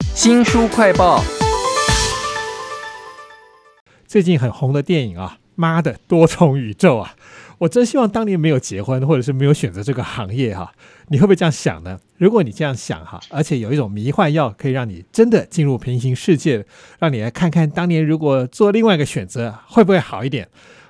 新书快报，最近很红的电影啊，《妈的多重宇宙》啊，我真希望当年没有结婚，或者是没有选择这个行业哈。你会不会这样想呢？如果你这样想哈，而且有一种迷幻药可以让你真的进入平行世界，让你来看看当年如果做另外一个选择会不会好一点？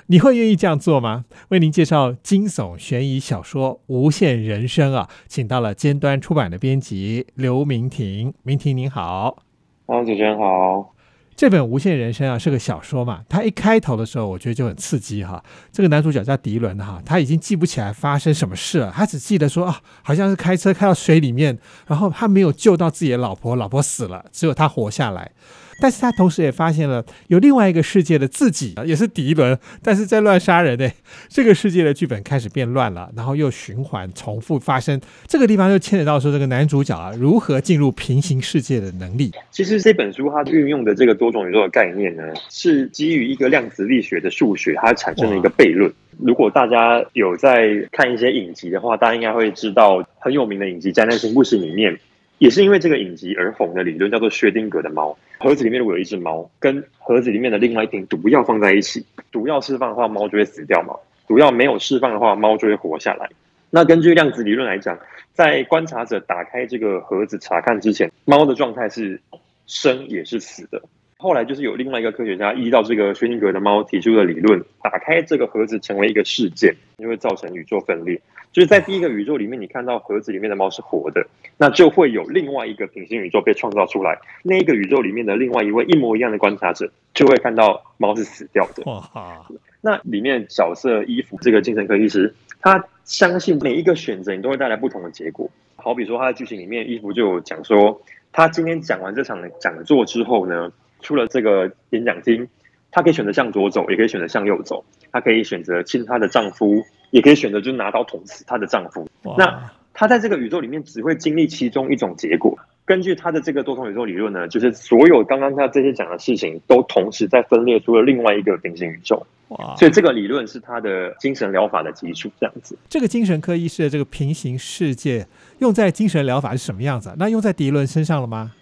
你会愿意这样做吗？为您介绍惊悚悬疑小说《无限人生》啊，请到了尖端出版的编辑刘明婷。明婷您好，啊，主持人好。这本《无限人生》啊是个小说嘛，它一开头的时候我觉得就很刺激哈。这个男主角叫迪伦哈，他已经记不起来发生什么事了，他只记得说啊，好像是开车开到水里面，然后他没有救到自己的老婆，老婆死了，只有他活下来。但是他同时也发现了有另外一个世界的自己，也是迪伦，但是在乱杀人呢。这个世界的剧本开始变乱了，然后又循环重复发生。这个地方就牵扯到说这个男主角啊如何进入平行世界的能力。其实这本书它运用的这个多种宇宙的概念呢，是基于一个量子力学的数学，它产生了一个悖论。如果大家有在看一些影集的话，大家应该会知道很有名的影集《灾难新故事》里面。也是因为这个影集而红的理论叫做薛定谔的猫。盒子里面如果有一只猫，跟盒子里面的另外一瓶毒药放在一起，毒药释放的话，猫就会死掉嘛；毒药没有释放的话，猫就会活下来。那根据量子理论来讲，在观察者打开这个盒子查看之前，猫的状态是生也是死的。后来就是有另外一个科学家依照这个薛定谔的猫提出的理论，打开这个盒子成为一个事件，就会造成宇宙分裂。就是在第一个宇宙里面，你看到盒子里面的猫是活的，那就会有另外一个平行宇宙被创造出来。那一个宇宙里面的另外一位一模一样的观察者，就会看到猫是死掉的。哇！那里面角色伊芙这个精神科医师，他相信每一个选择你都会带来不同的结果。好比说他的剧情里面，伊芙就讲说，他今天讲完这场讲座之后呢。出了这个演讲厅，他可以选择向左走，也可以选择向右走。她可以选择亲她的丈夫，也可以选择就拿刀捅死她的丈夫。那她在这个宇宙里面只会经历其中一种结果。根据她的这个多重宇宙理论呢，就是所有刚刚她这些讲的事情都同时在分裂出了另外一个平行宇宙。哇！所以这个理论是她的精神疗法的基础。这样子，这个精神科医师的这个平行世界用在精神疗法是什么样子？那用在迪伦身上了吗？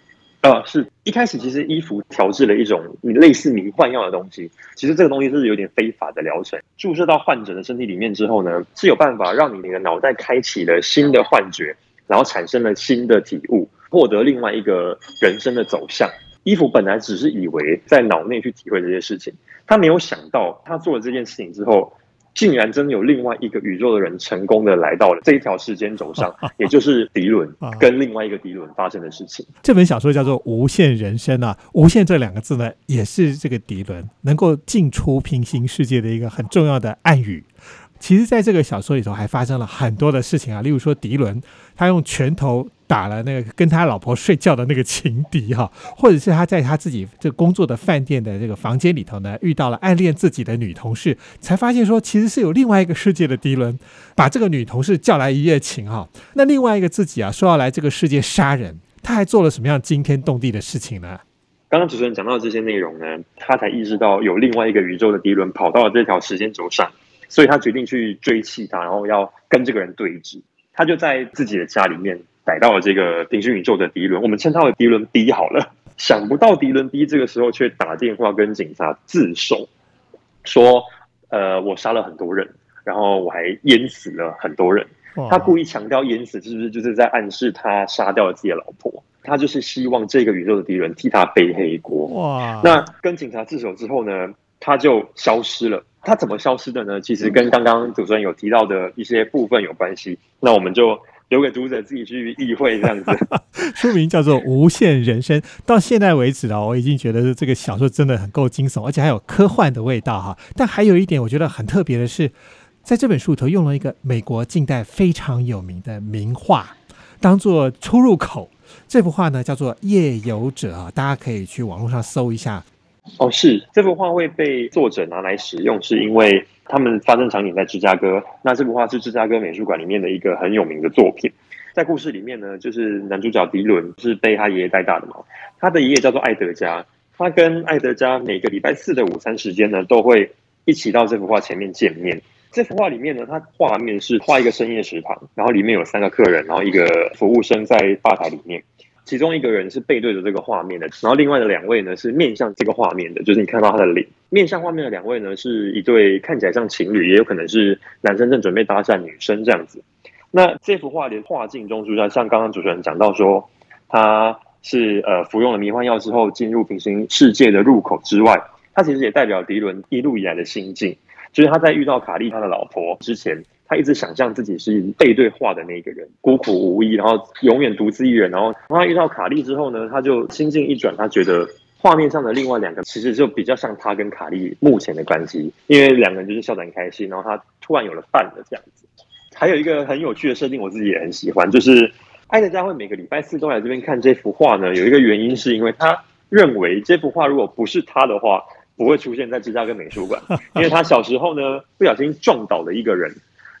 呃，是一开始其实衣服调制了一种类似迷幻药的东西，其实这个东西是有点非法的疗程，注射到患者的身体里面之后呢，是有办法让你的脑袋开启了新的幻觉，然后产生了新的体悟，获得另外一个人生的走向。衣服本来只是以为在脑内去体会这些事情，他没有想到他做了这件事情之后。竟然真有另外一个宇宙的人成功的来到了这一条时间轴上，也就是迪伦跟另外一个迪伦发生的事情。这本小说叫做《无限人生》啊，“无限”这两个字呢，也是这个迪伦能够进出平行世界的一个很重要的暗语。其实，在这个小说里头还发生了很多的事情啊，例如说，迪伦他用拳头打了那个跟他老婆睡觉的那个情敌哈，或者是他在他自己这工作的饭店的这个房间里头呢，遇到了暗恋自己的女同事，才发现说其实是有另外一个世界的迪伦，把这个女同事叫来一夜情哈。那另外一个自己啊，说要来这个世界杀人，他还做了什么样惊天动地的事情呢？刚刚主持人讲到这些内容呢，他才意识到有另外一个宇宙的迪伦跑到了这条时间轴上。所以他决定去追击他，然后要跟这个人对峙。他就在自己的家里面逮到了这个平行宇宙的迪伦，我们称他为迪伦 B 好了。想不到迪伦 B 这个时候却打电话跟警察自首，说：“呃，我杀了很多人，然后我还淹死了很多人。”他故意强调淹死，是不是就是在暗示他杀掉了自己的老婆？他就是希望这个宇宙的敌人替他背黑锅。哇！那跟警察自首之后呢？他就消失了。他怎么消失的呢？其实跟刚刚主持人有提到的一些部分有关系。那我们就留给读者自己去意会。这样子，书名叫做《无限人生》。到现在为止啊，我已经觉得这个小说真的很够惊悚，而且还有科幻的味道哈。但还有一点我觉得很特别的是，在这本书里头用了一个美国近代非常有名的名画当做出入口。这幅画呢叫做《夜游者》啊，大家可以去网络上搜一下。哦，是这幅画会被作者拿来使用，是因为他们发生场景在芝加哥。那这幅画是芝加哥美术馆里面的一个很有名的作品。在故事里面呢，就是男主角迪伦是被他爷爷带大的嘛。他的爷爷叫做爱德加，他跟爱德加每个礼拜四的午餐时间呢，都会一起到这幅画前面见面。这幅画里面呢，它画面是画一个深夜食堂，然后里面有三个客人，然后一个服务生在吧台里面。其中一个人是背对着这个画面的，然后另外的两位呢是面向这个画面的，就是你看到他的脸。面向画面的两位呢是一对看起来像情侣，也有可能是男生正准备搭讪女生这样子。那这幅画的画境中，就像像刚刚主持人讲到说，他是呃服用了迷幻药之后进入平行世界的入口之外，他其实也代表迪伦一路以来的心境，就是他在遇到卡莉他的老婆之前。他一直想象自己是背对画的那个人，孤苦无依，然后永远独自一人。然后当他遇到卡莉之后呢，他就心境一转，他觉得画面上的另外两个其实就比较像他跟卡莉目前的关系，因为两个人就是笑得很开心。然后他突然有了伴了这样子。还有一个很有趣的设定，我自己也很喜欢，就是艾德加会每个礼拜四都来这边看这幅画呢。有一个原因是因为他认为这幅画如果不是他的话，不会出现在芝加哥美术馆，因为他小时候呢不小心撞倒了一个人。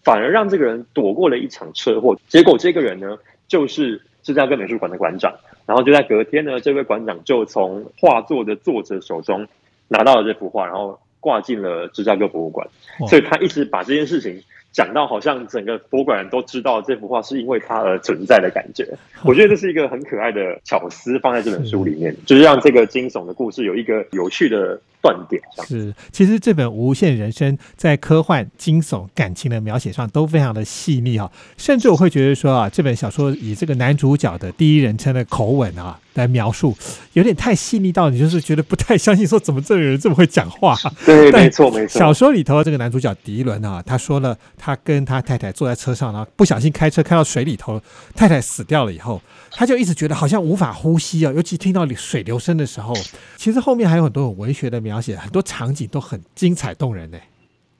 反而让这个人躲过了一场车祸，结果这个人呢，就是芝加哥美术馆的馆长。然后就在隔天呢，这位馆长就从画作的作者手中拿到了这幅画，然后挂进了芝加哥博物馆。所以他一直把这件事情。讲到好像整个博物馆人都知道这幅画是因为它而存在的感觉，我觉得这是一个很可爱的巧思，放在这本书里面，就是让这个惊悚的故事有一个有趣的断点。是，其实这本《无限人生》在科幻、惊悚、感情的描写上都非常的细腻啊，甚至我会觉得说啊，这本小说以这个男主角的第一人称的口吻啊。来描述有点太细腻到你就是觉得不太相信，说怎么这个人这么会讲话？对，没错没错。小说里头这个男主角迪伦啊，他说了，他跟他太太坐在车上，然后不小心开车开到水里头，太太死掉了以后，他就一直觉得好像无法呼吸啊，尤其听到水流声的时候。其实后面还有很多文学的描写，很多场景都很精彩动人呢。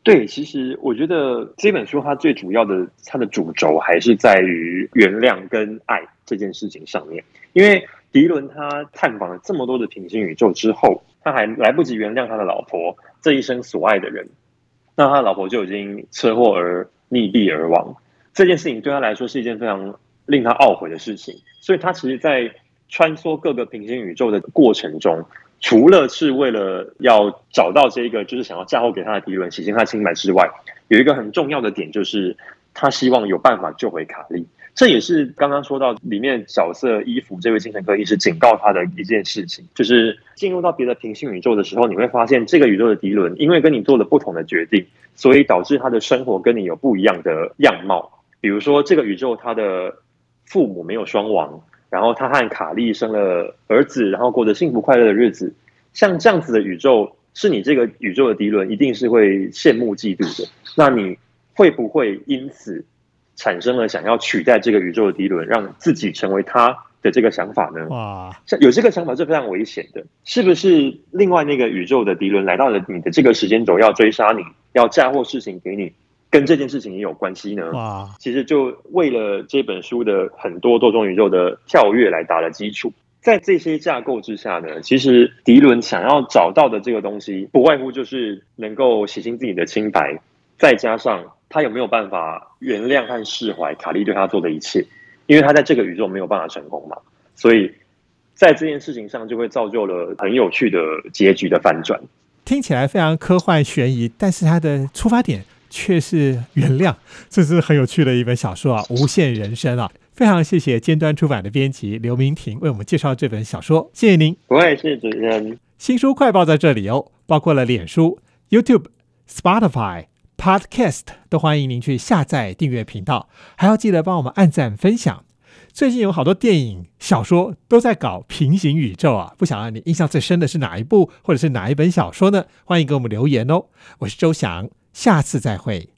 对，其实我觉得这本书它最主要的它的主轴还是在于原谅跟爱这件事情上面，因为。迪伦他探访了这么多的平行宇宙之后，他还来不及原谅他的老婆这一生所爱的人，那他老婆就已经车祸而溺毙而亡。这件事情对他来说是一件非常令他懊悔的事情，所以他其实，在穿梭各个平行宇宙的过程中，除了是为了要找到这个就是想要嫁祸给他的迪伦洗清他清白之外，有一个很重要的点就是他希望有办法救回卡利。这也是刚刚说到里面角色衣服这位精神科医师警告他的一件事情，就是进入到别的平行宇宙的时候，你会发现这个宇宙的迪伦因为跟你做了不同的决定，所以导致他的生活跟你有不一样的样貌。比如说这个宇宙他的父母没有双亡，然后他和卡利生了儿子，然后过着幸福快乐的日子。像这样子的宇宙，是你这个宇宙的迪伦一定是会羡慕嫉妒的。那你会不会因此？产生了想要取代这个宇宙的迪伦，让自己成为他的这个想法呢？哇，有这个想法是非常危险的。是不是另外那个宇宙的迪伦来到了你的这个时间轴，要追杀你，要嫁祸事情给你，跟这件事情也有关系呢？哇，其实就为了这本书的很多多种宇宙的跳跃来打了基础。在这些架构之下呢，其实迪伦想要找到的这个东西，不外乎就是能够洗清自己的清白，再加上。他有没有办法原谅和释怀卡莉对他做的一切？因为他在这个宇宙没有办法成功嘛，所以在这件事情上就会造就了很有趣的结局的反转。听起来非常科幻悬疑，但是它的出发点却是原谅，这是很有趣的一本小说啊，《无限人生》啊。非常谢谢尖端出版的编辑刘明婷为我们介绍这本小说，谢谢您。不会，谢谢主持人。新书快报在这里哦，包括了脸书、YouTube、Spotify。Podcast 都欢迎您去下载订阅频道，还要记得帮我们按赞分享。最近有好多电影、小说都在搞平行宇宙啊，不想让你印象最深的是哪一部，或者是哪一本小说呢？欢迎给我们留言哦。我是周翔，下次再会。